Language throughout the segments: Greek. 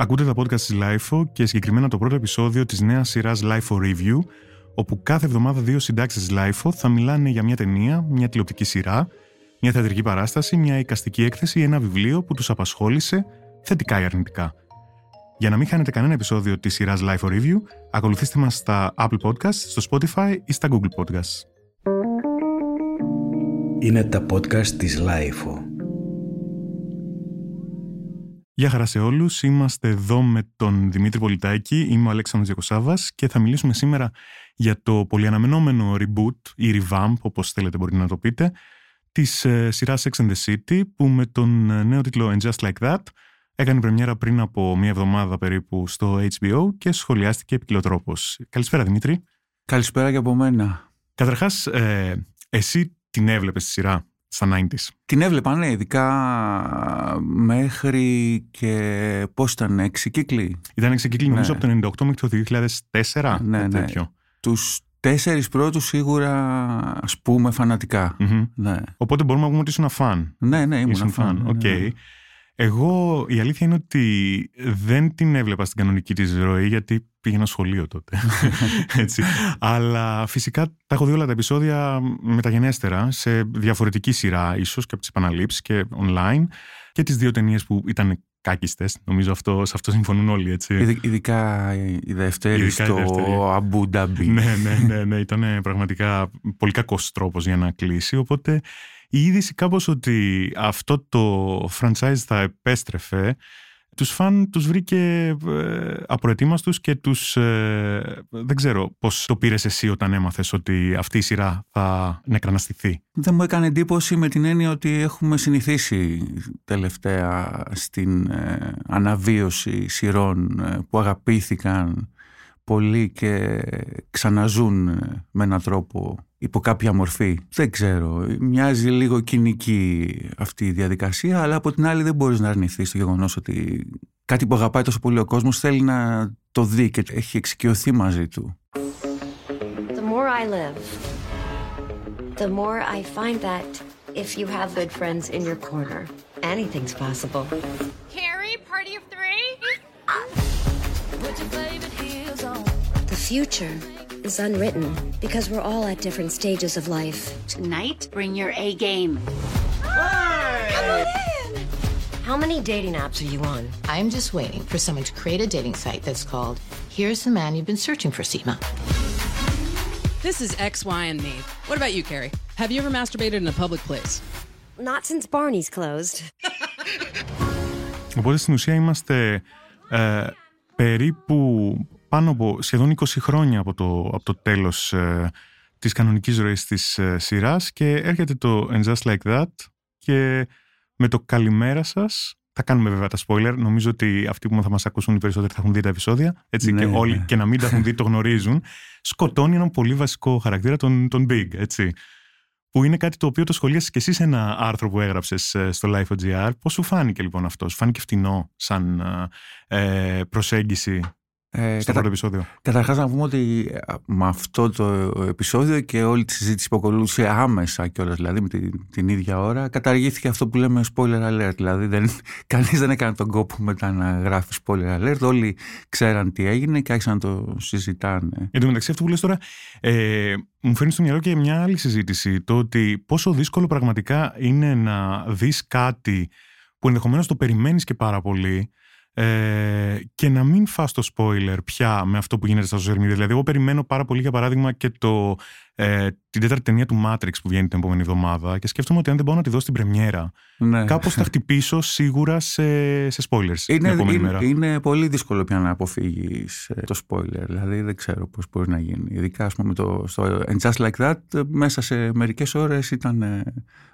Ακούτε τα podcast της LIFO και συγκεκριμένα το πρώτο επεισόδιο της νέας σειράς LIFO Review, όπου κάθε εβδομάδα δύο συντάξεις της LIFO θα μιλάνε για μια ταινία, μια τηλεοπτική σειρά, μια θεατρική παράσταση, μια εικαστική έκθεση ή ένα βιβλίο που τους απασχόλησε θετικά ή αρνητικά. Για να μην χάνετε κανένα επεισόδιο της σειράς LIFO Review, ακολουθήστε μας στα Apple Podcasts, στο Spotify ή στα Google Podcasts. Είναι τα podcast της LIFO. Γεια χαρά σε όλους, είμαστε εδώ με τον Δημήτρη Πολιτάκη, είμαι ο Αλέξανδρος Διακοσάβας και θα μιλήσουμε σήμερα για το πολυαναμενόμενο reboot ή revamp, όπως θέλετε μπορείτε να το πείτε, της ε, σειράς Sex and the City που με τον ε, νέο τίτλο And Just Like That έκανε πρεμιέρα πριν από μία εβδομάδα περίπου στο HBO και σχολιάστηκε επικοινωτρόπως. Καλησπέρα Δημήτρη. Καλησπέρα και από μένα. Καταρχάς, ε, εσύ την έβλεπες τη σειρά; Στα 90s. Την έβλεπα, ναι, ειδικά μέχρι και πώς ήταν, έξι κύκλοι. Ήταν έξι κύκλοι, Ναι. νομίζω, από το 98 μέχρι το 2004. Ναι, κάτι ναι. τέτοιο. Τους τέσσερις πρώτους σίγουρα ας πούμε φανατικά. Μμμ. Ναι, Οπότε μπορούμε να πούμε ότι ήσουν φαν. ναι, ναι ήμουν Ήσουν φαν. φαν. ναι, Οκ. ναι. Εγώ η αλήθεια είναι ότι δεν την έβλεπα στην κανονική της ροή γιατί πήγαινα σχολείο τότε. Έτσι. Αλλά φυσικά τα έχω δει όλα τα επεισόδια μεταγενέστερα σε διαφορετική σειρά ίσως και από τις επαναλήψεις και online και τις δύο ταινίες που ήταν κάκιστες. Νομίζω αυτό, σε αυτό συμφωνούν όλοι έτσι. Ειδι- Ειδικά η δεύτερη Ειδικά η στο δεύτερη. Αμπού Νταμπί. ναι, ναι, ναι, ναι. Ήταν πραγματικά πολύ κακός τρόπος για να κλείσει. Οπότε η είδηση κάπως ότι αυτό το franchise θα επέστρεφε, τους φαν τους βρήκε ε, απροετοίμαστους και τους... ε, δεν ξέρω πώς το πήρες εσύ όταν έμαθες ότι αυτή η σειρά θα νεκραναστηθεί. Δεν μου έκανε εντύπωση με την έννοια ότι έχουμε συνηθίσει τελευταία στην ε, αναβίωση σειρών ε, που αγαπήθηκαν πολύ και ξαναζούν ε, με έναν τρόπο υπό κάποια μορφή. Δεν ξέρω, μοιάζει λίγο κοινική αυτή η διαδικασία, αλλά από την άλλη δεν μπορείς να αρνηθείς το γεγονός ότι κάτι που αγαπάει τόσο πολύ ο κόσμος θέλει να το δει και έχει εξοικειωθεί μαζί του. The more I live, the more I find that if you have good friends in your corner, anything's possible. Carrie, party of three? The future is unwritten because we're all at different stages of life. Tonight, bring your A game. How many dating apps are you on? I'm just waiting for someone to create a dating site that's called Here's the Man You've Been Searching for, Seema. This is X, Y, and me. What about you, Carrie? Have you ever masturbated in a public place? Not since Barney's closed. Οπότε στην ουσία είμαστε ε, περίπου πάνω από σχεδόν 20 χρόνια από το, από το τέλος ε, της κανονικής ροής της ε, σειράς και έρχεται το And Just Like That και με το καλημέρα σας θα κάνουμε βέβαια τα spoiler. Νομίζω ότι αυτοί που θα μας ακούσουν οι περισσότεροι θα έχουν δει τα επεισόδια έτσι, Ναι, και όλοι ναι. και να μην τα έχουν δει το γνωρίζουν. Σκοτώνει έναν πολύ βασικό χαρακτήρα, τον, τον Big, έτσι. Που είναι κάτι το οποίο το σχολίασες και εσύ σε ένα άρθρο που έγραψες ε, στο Life.gr. Πώς σου φάνηκε λοιπόν αυτό, σου φάνηκε φτηνό σαν ε, προσέγγιση; Ε, στο πρώτο επεισόδιο. Καταρχάς να πούμε ότι ε, με αυτό το επεισόδιο και όλη τη συζήτηση που ακολούθησε άμεσα κιόλας, δηλαδή με την, την ίδια ώρα, καταργήθηκε αυτό που λέμε spoiler alert. Δηλαδή δεν, κανείς δεν έκανε τον κόπο μετά να γράφει spoiler alert. Όλοι ξέραν τι έγινε και άρχισαν να το συζητάνε. Εν τω μεταξύ, αυτό που λες τώρα, ε, μου φέρνει στο μυαλό και μια άλλη συζήτηση. Το ότι πόσο δύσκολο πραγματικά είναι να δεις κάτι που ενδεχομένως το περιμένεις και πάρα πολύ ε, και να μην φας το spoiler πια με αυτό που γίνεται στα social media. Δηλαδή, εγώ περιμένω πάρα πολύ, για παράδειγμα, και το, ε, την τέταρτη ταινία του Matrix που βγαίνει την επόμενη εβδομάδα και σκέφτομαι ότι αν δεν μπορώ να τη δω στην πρεμιέρα, Ναι. κάπως θα χτυπήσω σίγουρα σε, σε spoilers την Είναι, επόμενη είναι, μέρα. είναι πολύ δύσκολο πια να αποφύγεις ε, το spoiler. Δηλαδή δεν ξέρω πώς μπορεί να γίνει. Ειδικά ας πούμε το, στο And Just Like That ε, μέσα σε μερικές ώρες ήταν ε,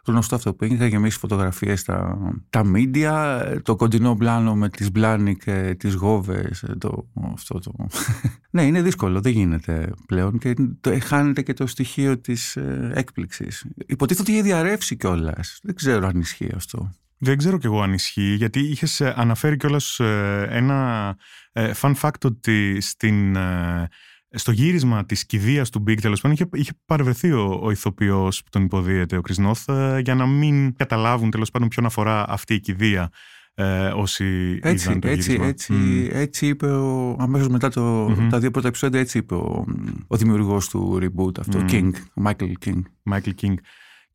γνωστό αυτό που έγινε. Είχα γεμίσει φωτογραφίες στα τα media, ε, το κοντινό πλάνο με τις Μπλάνικ και τις Γόβες. ε, Το, αυτό το... ναι, είναι δύσκολο. Δεν γίνεται πλέον και το, ε, χάνεται και το στοιχείο της ε, έκπληξης. Υποτίθεται ότι είχε διαρρεύσει κιόλας. Δεν ξέρω αν ισχύει αυτό. Δεν ξέρω κι εγώ αν ισχύει, γιατί είχες αναφέρει κιόλας ένα ε, fun fact ότι στην, ε, στο γύρισμα της κηδείας του Big τέλος πάντων είχε, είχε παρευρεθεί ο, ο ηθοποιός που τον υποδίεται, ο Chris Noth, ε, για να μην καταλάβουν τέλος πάντων ποιον αφορά αυτή η κηδεία. Ε, όσοι Έτσι, είδαν το έτσι, γύρισμα. έτσι, Μμ. έτσι είπε ο, αμέσως μετά το, Μμμ. τα δύο πρώτα επεισόδια έτσι είπε ο, ο δημιουργός του reboot αυτό, Μμ. King, ο Michael King. Michael King.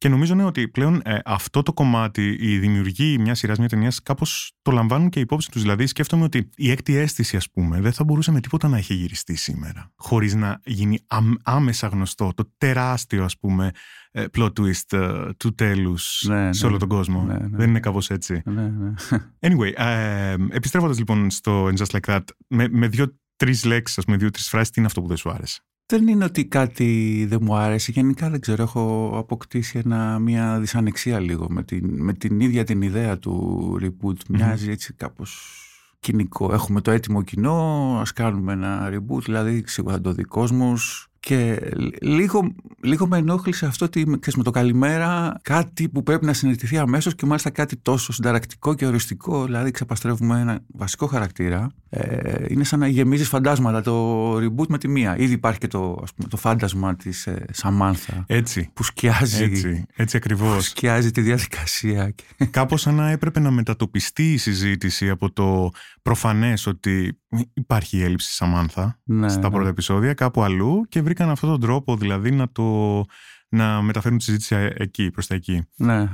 Και νομίζω ναι, ότι πλέον ε, αυτό το κομμάτι, οι δημιουργοί μιας σειράς, μιας ταινίας, κάπως το λαμβάνουν και υπόψη τους. Δηλαδή, σκέφτομαι ότι η έκτη αίσθηση, ας πούμε, δεν θα μπορούσε με τίποτα να έχει γυριστεί σήμερα. Χωρίς να γίνει αμ- άμεσα γνωστό το τεράστιο, ας πούμε, ε, plot twist ε, του τέλους Ναι, ναι, σε όλο ναι. τον κόσμο. Ναι, ναι, δεν ναι. είναι κάπως έτσι. Ναι, ναι. Anyway, ε, επιστρέφοντας λοιπόν στο And Just Like That, με, με δύο-τρεις λέξεις, ας πούμε, δύο-τρεις φράσεις, τι είναι αυτό που δεν σου άρεσε; Δεν είναι ότι κάτι δεν μου άρεσε. Γενικά δεν ξέρω, έχω αποκτήσει ένα, μια δυσανεξία λίγο με την, με την ίδια την ιδέα του reboot. Μοιάζει έτσι κάπως κοινικό. Έχουμε το έτοιμο κοινό, ας κάνουμε ένα reboot, δηλαδή σίγουρα θα το δει κόσμος. Και λίγο, λίγο με ενόχλησε αυτό ότι ξέρεις, με το καλημέρα κάτι που πρέπει να συνεχιστεί αμέσως και μάλιστα κάτι τόσο συνταρακτικό και οριστικό. Δηλαδή, ξεπαστρέφουμε ένα βασικό χαρακτήρα. Ε, είναι σαν να γεμίζεις φαντάσματα το reboot με τη μία. Ήδη υπάρχει και το, ας πούμε, το φάντασμα της ε, Σαμάνθα Έτσι. που σκιάζει, Έτσι, έτσι ακριβώς. που σκιάζει τη διαδικασία. Και... Κάπως σαν να έπρεπε να μετατοπιστεί η συζήτηση από το προφανές ότι υπάρχει η έλλειψη Σαμάνθα Ναι, στα ναι. πρώτα επεισόδια κάπου αλλού και βρήκαν αυτόν τον τρόπο δηλαδή να το να μεταφέρουν τη συζήτηση εκεί, προς τα εκεί. ναι.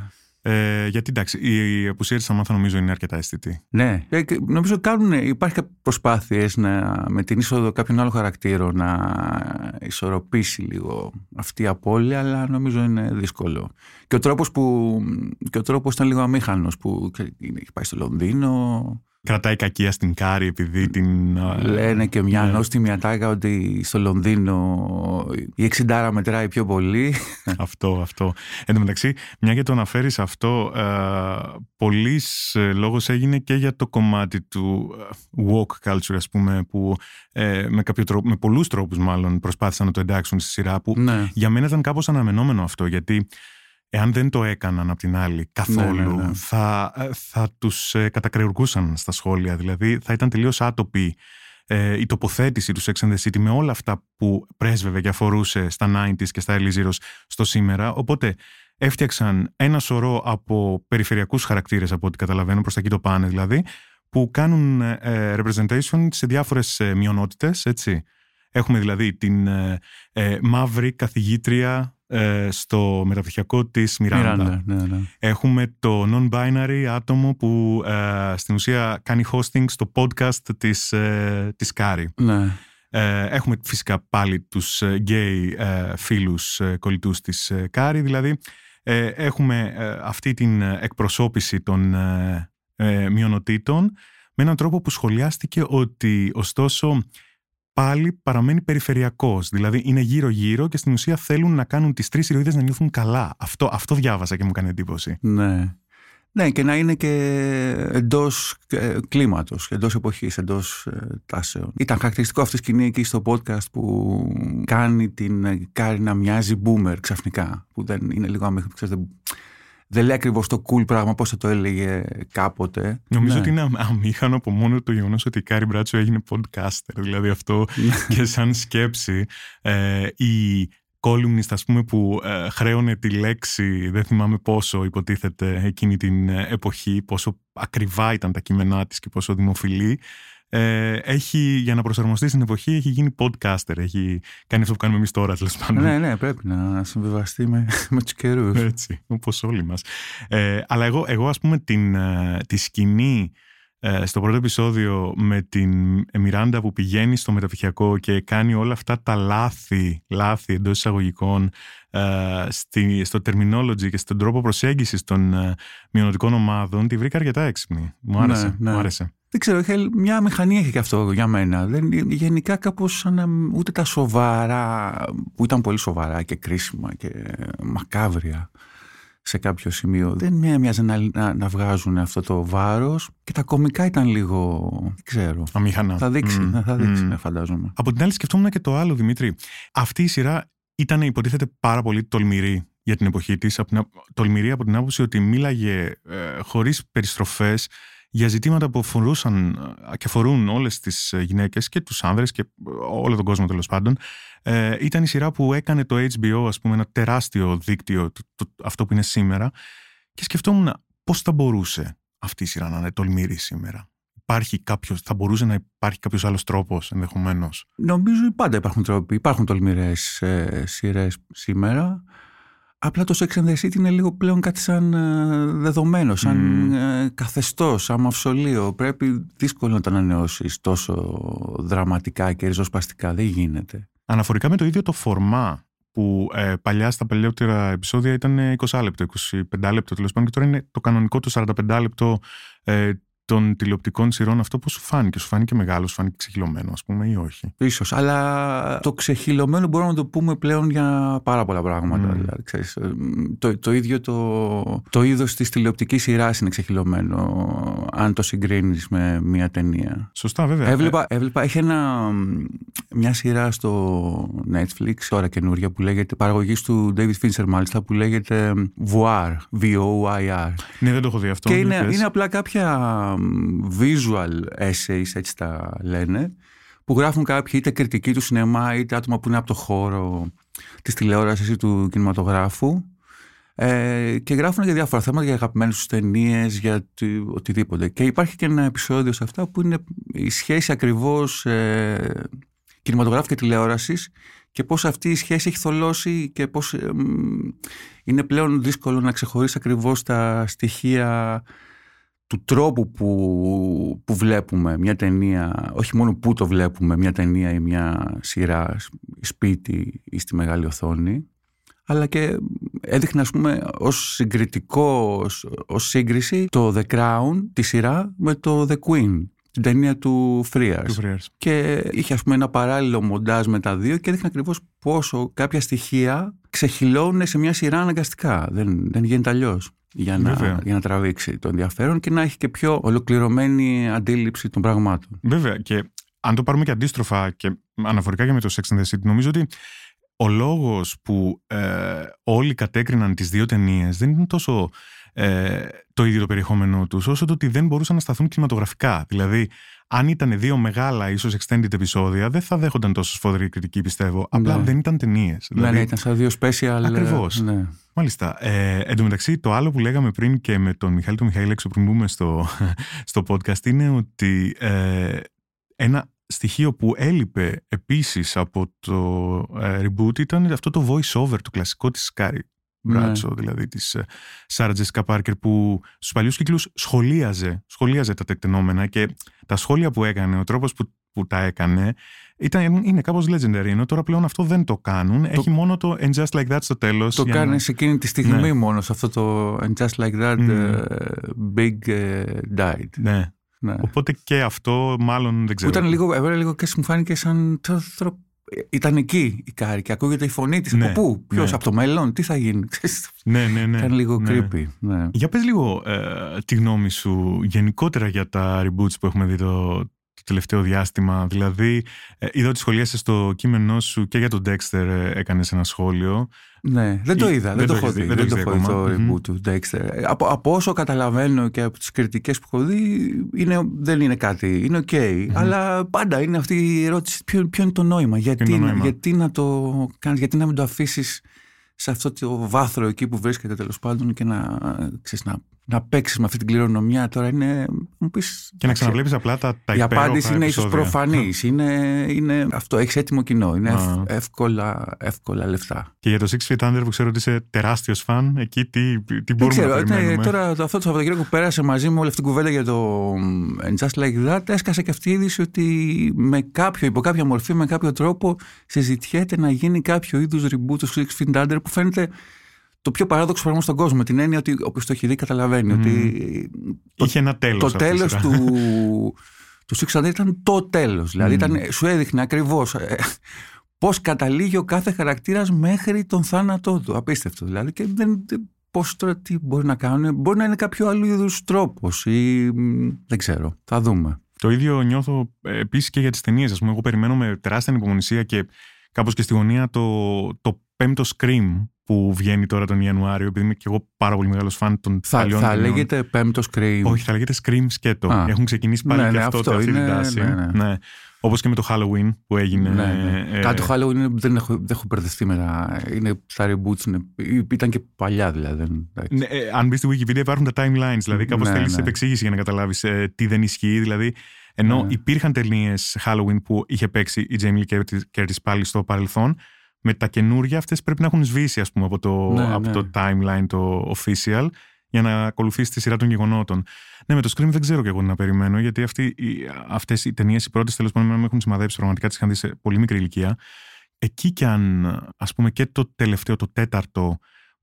Ε, γιατί εντάξει, η απουσία της Σαμάνθα νομίζω είναι αρκετά αισθητή. Ναι, Ε, και νομίζω κάνουν, υπάρχει προσπάθειες να, με την είσοδο κάποιων άλλων χαρακτήρων να ισορροπήσει λίγο αυτή η απώλεια, αλλά νομίζω είναι δύσκολο. Και ο τρόπος που, και ο τρόπος ήταν λίγο αμήχανος, που ξέρει, είναι- έχει πάει στο Λονδίνο, Κρατάει κακία στην Κάρη επειδή την... α, λένε και μια ναι. νόστιμη ατάκα ότι στο Λονδίνο η εξιντάρα μετράει πιο πολύ. Αυτό, αυτό. Εν τω μεταξύ, μια και το αναφέρεις αυτό, ε, πολλής λόγος έγινε και για το κομμάτι του ε, walk culture, ας πούμε, που ε, με, κάποιο τρόπο, με πολλούς τρόπους μάλλον προσπάθησαν να το εντάξουν στη σειρά, που ναι. για μένα ήταν κάπως αναμενόμενο αυτό, γιατί εάν δεν το έκαναν απ' την άλλη καθόλου, Ναι, ναι, ναι. θα, ε, θα τους ε, κατακρεουργούσαν στα σχόλια. Δηλαδή θα ήταν τελείως άτοπη ε, η τοποθέτηση του Sex and the City με όλα αυτά που πρέσβευε και αφορούσε στα 90s και στα early zeros στο σήμερα. Οπότε έφτιαξαν ένα σωρό από περιφερειακούς χαρακτήρες από ό,τι καταλαβαίνω, προς τα εκεί το πάνε δηλαδή, που κάνουν ε, representation σε διάφορες ε, μειονότητες, έτσι. Έχουμε δηλαδή την ε, ε, μαύρη καθηγήτρια ε, στο μεταπτυχιακό της Μιράντα. Μιράντα, ναι, ναι. Έχουμε το non-binary άτομο που ε, στην ουσία κάνει hosting στο podcast της, ε, της Κάρη. ναι. Ε, έχουμε φυσικά πάλι τους ε, γκέι ε, φίλους ε, κολλητούς της ε, Κάρη, δηλαδή ε, έχουμε ε, αυτή την ε, εκπροσώπηση των ε, ε, μειονοτήτων με έναν τρόπο που σχολιάστηκε ότι ωστόσο πάλι παραμένει περιφερειακός, δηλαδή είναι γύρω-γύρω και στην ουσία θέλουν να κάνουν τις τρεις ηρωίδες να νιώθουν καλά. Αυτό, αυτό διάβασα και μου έκανε εντύπωση. Ναι. Ναι, και να είναι και εντός κλίματος, εντός εποχής, εντός τάσεων. Ήταν χαρακτηριστικό αυτή η σκηνή εκεί στο podcast που κάνει την ε, Κάρη να μοιάζει boomer ξαφνικά. Που δεν είναι λίγο αμύχανο. ξέρετε, Δεν λέει ακριβώς το cool πράγμα, πώς θα το έλεγε κάποτε. Νομίζω Ναι. ότι είναι αμ- αμήχανο από μόνο το γεγονός ότι η Κάρι Μπράντσο έγινε podcaster. Δηλαδή αυτό και σαν σκέψη. Ε, η columnist, ας πούμε, που ε, χρέωνε τη λέξη, δεν θυμάμαι πόσο υποτίθεται εκείνη την ε, εποχή, πόσο ακριβά ήταν τα κείμενά της και πόσο δημοφιλή, ε, έχει, για να προσαρμοστεί στην εποχή, έχει γίνει podcaster. Έχει κάνει αυτό που κάνουμε εμείς τώρα, τέλος πάντων. Ναι, ναι, πρέπει να συμβιβαστεί με, με τους καιρούς. Έτσι, όπως όλοι μας. Ε, αλλά εγώ, εγώ ας πούμε την, ε, τη σκηνή ε, στο πρώτο επεισόδιο με την Μιράντα που πηγαίνει στο μεταπτυχιακό και κάνει όλα αυτά τα λάθη, λάθη εντός εισαγωγικών ε, στη, στο terminology και στον τρόπο προσέγγισης των ε, μειονοτικών ομάδων τη βρήκα αρκετά έξυπνη. Μου άρεσε. Ναι, ναι. Μου άρεσε. Δεν ξέρω, είχε- μια μηχανή έχει και αυτό για μένα. Δεν, γενικά κάπως σαν να, ούτε τα σοβαρά, που ήταν πολύ σοβαρά και κρίσιμα και μακάβρια σε κάποιο σημείο. Δεν μια- μοιάζε να, να, να βγάζουν αυτό το βάρος και τα κομικά ήταν λίγο, δεν ξέρω. Αμήχανα. Θα δείξει, Μμ, θα δείξει, μμ. ναι, φαντάζομαι. Από την άλλη σκεφτόμουν και το άλλο, Δημήτρη. Αυτή η σειρά ήταν υποτίθεται πάρα πολύ τολμηρή για την εποχή της. Από την, α- τολμηρή από την άποψη ότι μίλαγε ε, χωρίς περιστροφές για ζητήματα που αφορούσαν ε, και αφορούν όλες τις ε, γυναίκες και τους άνδρες και ε, όλο τον κόσμο τέλος πάντων. Ε, ήταν η σειρά που έκανε το HBO, ας πούμε, ένα τεράστιο δίκτυο, το, το- αυτό που είναι σήμερα και σκεφτόμουν πώς θα μπορούσε αυτή η σειρά να είναι τολμηρή σήμερα. Υπάρχει κάποιος, θα μπορούσε να υπάρχει κάποιος άλλος τρόπος ενδεχομένως; Νομίζω πάντα υπάρχουν τρόποι. Υπάρχουν τολμηρές ε, σειρές σήμερα. Απλά το Sex and the City είναι λίγο πλέον κάτι σαν ε, δεδομένο, σαν ε, καθεστώς, σαν μαυσολείο. Πρέπει δύσκολο να το ανανεώσεις τόσο δραματικά και ριζοσπαστικά. Δεν γίνεται. Αναφορικά με το ίδιο το φορμά που ε, παλιά στα παλιότερα επεισόδια ήταν 20 λεπτό, 25 λεπτό τέλος πάντων και τώρα είναι το κανονικό το 45 λεπτό ε, των τηλεοπτικών σειρών αυτό που σου φάνηκε; Σου φάνηκε μεγάλο, σου φάνηκε ξεχυλωμένο, ας πούμε, ή όχι; Ίσως, αλλά το ξεχυλωμένο μπορούμε να το πούμε πλέον για πάρα πολλά πράγματα. Mm. Δηλαδή, ξέρεις, ε, το, το ίδιο το, το είδος της τηλεοπτικής σειράς είναι ξεχυλωμένο αν το συγκρίνεις με μια ταινία. Σωστά, βέβαια. Έβλεπα, έβλεπα, έχει ένα, μια σειρά στο Netflix τώρα καινούρια που λέγεται παραγωγής του David Fincher μάλιστα που λέγεται Voir, V-O-I-R. Ναι, δεν το έχω δει αυτό. Και Για είναι, πες. είναι απλά κάποια μ, visual essays, έτσι τα λένε, που γράφουν κάποιοι είτε κριτικοί του σινεμά, είτε άτομα που είναι από το χώρο της τηλεόρασης ή του κινηματογράφου ε, και γράφουν για διάφορα θέματα, για αγαπημένες τους ταινίες, για τι- οτιδήποτε. Και υπάρχει και ένα επεισόδιο σε αυτά που είναι η σχέση ακριβώς ε, κινηματογράφου και τηλεόρασης και πώς αυτή η σχέση έχει θολώσει και πώς ε, μ, είναι πλέον δύσκολο να ξεχωρίσει ακριβώς τα στοιχεία του τρόπου που, που βλέπουμε μια ταινία, όχι μόνο που το βλέπουμε μια ταινία ή μια σειρά σπίτι ή στη μεγάλη οθόνη, αλλά και έδειχνε ας πούμε ως συγκριτικό, ως, ως σύγκριση το The Crown, τη σειρά, με το The Queen, την ταινία του Frears. Του Frears. Και είχε ας πούμε ένα παράλληλο μοντάζ με τα δύο και έδειχνε ακριβώς πόσο κάποια στοιχεία ξεχυλώνουν σε μια σειρά αναγκαστικά. Δεν, δεν γίνεται αλλιώς. Για να, Βέβαια. για να τραβήξει το ενδιαφέρον και να έχει και πιο ολοκληρωμένη αντίληψη των πραγμάτων. Βέβαια και αν το πάρουμε και αντίστροφα και αναφορικά και με το Sex and the City, νομίζω ότι ο λόγος που ε, όλοι κατέκριναν τις δύο ταινίες δεν είναι τόσο ε, το ίδιο το περιεχόμενό τους, όσο το ότι δεν μπορούσαν να σταθούν κινηματογραφικά. Δηλαδή, αν ήταν δύο μεγάλα, ίσως extended επεισόδια, δεν θα δέχονταν τόσο σφοδρή κριτική, πιστεύω. Απλά Ναι. δεν ήταν ταινίες. Ναι, ναι, ήταν σαν δύο special. Ακριβώς. Ναι. Μάλιστα. Ε, εν τω μεταξύ, το άλλο που λέγαμε πριν και με τον Μιχάλη τον Μιχαήλ έξω πριν μπούμε στο, στο podcast είναι ότι ε, ένα στοιχείο που έλειπε επίσης από το ε, reboot ήταν αυτό το voice over, το κλασικό της Κάρι Ναι. Μπράντσο, δηλαδή της ε, Sarah Jessica Parker που στους παλιούς κύκλους σχολίαζε, σχολίαζε τα τεκταινόμενα και τα σχόλια που έκανε, ο τρόπος που, που τα έκανε ήταν, είναι κάπως legendary, ενώ τώρα πλέον αυτό δεν το κάνουν. Έχει μόνο το And Just Like That στο τέλος. Το για να- κάνει σε εκείνη τη στιγμή Ναι. μόνο, σε αυτό το And just like that, Μμμ. ε, Big ε, died. Ναι. Ναι. Οπότε και αυτό μάλλον δεν Που ξέρω. ήταν λίγο, εμένα λίγο και μου φάνηκε σαν. τρο- τρο- Ήταν εκεί η Κάρη και ακούγεται η φωνή της. Ναι, Από πού, ποιος, ναι. από το μέλλον, τι θα γίνει. Ξέρεις, Ναι, ναι, ναι. Ήταν λίγο ναι. creepy. Ναι. Για πες λίγο ε, τη γνώμη σου γενικότερα για τα reboots που έχουμε δει το, το τελευταίο διάστημα. Δηλαδή, ε, είδα ότι σχολίασες στο κείμενό σου και για τον Dexter ε, έκανες ένα σχόλιο. Ναι, δεν το Ή- είδα, δεν, δεν το το έχω έχεις δει. δει, δεν Δεν το το έχεις έχω δει δει το ακόμα. reboot του Dexter. Ε, Από, από όσο καταλαβαίνω και από τις κριτικές που έχω δει, είναι, δεν είναι κάτι, είναι οκ. Αλλά πάντα είναι αυτή η ερώτηση, ποιο, ποιο είναι το νόημα, γιατί, είναι το να- νόημα; γιατί να το κάνεις, γιατί να μην το αφήσεις σε αυτό το βάθρο εκεί που βρίσκεται τέλος πάντων και να, ξέρεις, να, να παίξεις με αυτή την κληρονομιά τώρα είναι. Μου πεις, Και να ξαναβλέπεις απλά τα, τα η υπέροχα απάντηση είναι ίσως επεισόδια. προφανής. είναι, είναι αυτό. Έχεις έτοιμο κοινό. Είναι ευ- Α. εύκολα, εύκολα λεφτά. Και για το Six Feet Under που ξέρω ότι είσαι τεράστιος φαν, εκεί τι, τι Δεν μπορούμε ξέρω, να ναι, περιμένουμε; τώρα το- αυτό το Σαββατοκύριακο που πέρασε μαζί μου όλη αυτή την κουβέντα για το And Just Like That, έσκασε και αυτή η είδηση ότι με κάποιο, υπό κάποια μορφή, με κάποιο τρόπο συζητιέται να γίνει κάποιο είδους reboot του Six Feet Under που φαίνεται το πιο παράδοξο πράγμα στον κόσμο. Με την έννοια ότι όποιος το έχει δει καταλαβαίνει Μμμ. ότι Είχε ένα τέλος. το αυτή η τέλος σειρά. του, του Six Feet Under ήταν το τέλος. Δηλαδή Μμμ. ήταν, σου έδειχνε ακριβώς ε, πώς καταλήγει ο κάθε χαρακτήρας μέχρι τον θάνατό του. Απίστευτο δηλαδή. Και δεν, δεν- πώς τώρα τι μπορεί να κάνουν. Μπορεί να είναι κάποιο άλλο είδους τρόπος ή μ, δεν ξέρω. Θα δούμε. Το ίδιο νιώθω επίσης και για τις ταινίες. Α πούμε, εγώ περιμένω με τεράστια ανυπομονησία και κάπως και στη γωνία το, το πέμπτο Scream που βγαίνει τώρα τον Ιανουάριο, επειδή είμαι και εγώ πάρα πολύ μεγάλος φαν των Θα, παλιών θα ταινιών. λέγεται πέμπτος Scream. Όχι, θα λέγεται Scream σκέτο. Α. Έχουν ξεκινήσει πάλι Ναι, και ναι, αυτό, αυτό αυτή την είναι, τάση. ναι, ναι. Όπως και με το Halloween που έγινε. Ναι, ναι. ε, Κάτι το Halloween είναι- δεν έχω, δεν έχω μπερδευτεί με τα. Είναι στα reboots. Είναι, ήταν και παλιά δηλαδή. δεν- εντάξει. Ναι, ε, αν μπεις στη Wikipedia υπάρχουν τα timelines, δηλαδή κάπως Ναι, θέλεις ναι. επεξήγηση για να καταλάβεις τι δεν ισχύει. Δηλαδή, ενώ Ναι. υπήρχαν ταινίες Halloween που είχε παίξει η Jamie Lee Curtis- Curtis πάλι στο παρελθόν, με τα καινούρια αυτές πρέπει να έχουν σβήσει ας πούμε, από, το, Ναι, από ναι. το timeline το official για να ακολουθήσει τη σειρά των γεγονότων. Ναι, με το Scream δεν ξέρω και εγώ τι να περιμένω, γιατί αυτοί, οι, αυτές οι ταινίες, οι πρώτες τέλος πάντων, με έχουν σημαδέψει πραγματικά, τις είχαν δει σε πολύ μικρή ηλικία. Εκεί κι αν, ας πούμε, και το τελευταίο, το τέταρτο,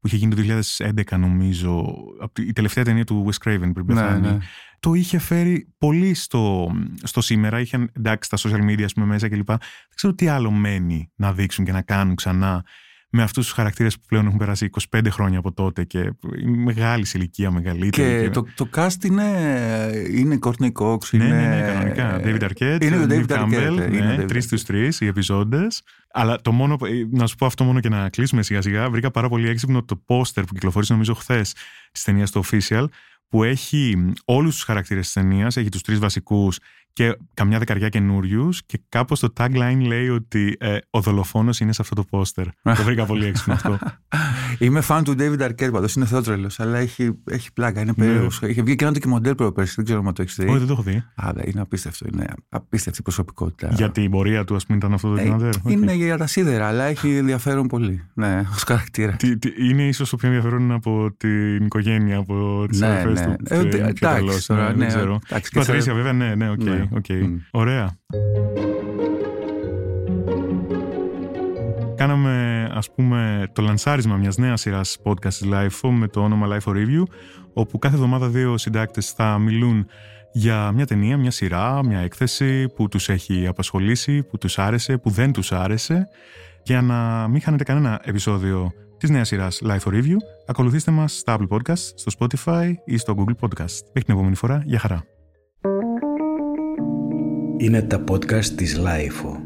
που είχε γίνει το 2011 νομίζω, από τη- η τελευταία ταινία του Wes Craven πριν Ναι, πεθάνει, ναι. το είχε φέρει πολύ στο, στο σήμερα. Είχαν εντάξει τα social media ας πούμε, μέσα κλπ. Δεν ξέρω τι άλλο μένει να δείξουν και να κάνουν ξανά με αυτούς τους χαρακτήρες που πλέον έχουν περάσει 25 χρόνια από τότε και είναι μεγάλη σε ηλικία, μεγαλύτερη. Και το, το cast είναι, είναι Courtney Cox. Ναι, είναι, ναι, ναι, κανονικά. David Arquette, Είναι ο Neve David Campbell, Arquette. ναι, είναι ο David τρεις στους τρεις οι επιζώντες. Αλλά το μόνο, που- ε, να σου πω αυτό μόνο και να κλείσουμε σιγά σιγά, βρήκα πάρα πολύ έξυπνο το πόστερ που κυκλοφόρησε νομίζω χθες τη ταινία στο official, που έχει όλους τους χαρακτήρες της ταινίας, έχει τους τρεις βασικούς και καμιά δεκαριά καινούριους και κάπως το tagline λέει ότι ε, ο δολοφόνος είναι σε αυτό το πόστερ. το βρήκα πολύ έξυπνο αυτό. Είμαι φαν του David Arquette πάντως. Είναι θεότρελος, αλλά έχει, έχει πλάκα. Είναι περίεργος. Είχε βγει και ένα ντοκιμαντέρ προπέρσι. Δεν ξέρω αν το έχεις δει. Ναι. Όχι, δεν το έχω δει. Α, δε, είναι απίστευτο. Είναι απίστευτη προσωπικότητα. Γιατί η πορεία του, ας πούμε, ήταν αυτό το Ε, ντοκιμαντέρ; Οκ. Είναι για τα σίδερα, αλλά έχει ενδιαφέρον πολύ. Ναι, ως χαρακτήρα. Τι- τι- είναι ίσως το πιο ενδιαφέρον από την οικογένεια, από τις Ναι, αδερφές ναι. του. Ε, και είναι πιο εντάξει, καλός, τώρα, ναι, ναι, δεν ξέρω. εντάξει, Η Πατρίσια, και βέβαια, ναι, ναι, οκ. Ναι. οκ. Μμ. Ωραία. Κάναμε, ας πούμε, το λανσάρισμα μιας νέας σειράς podcast της LIFO με το όνομα LIFO Review, όπου κάθε εβδομάδα δύο συντάκτες θα μιλούν για μια ταινία, μια σειρά, μια έκθεση που τους έχει απασχολήσει, που τους άρεσε, που δεν τους άρεσε. Για να μην χάνετε κανένα επεισόδιο της νέας σειράς LIFO Review, ακολουθήστε μας στα Apple Podcast, στο Spotify ή στο Google Podcast. Μέχρι την επόμενη φορά, για χαρά. Είναι τα podcast της Λάιφο.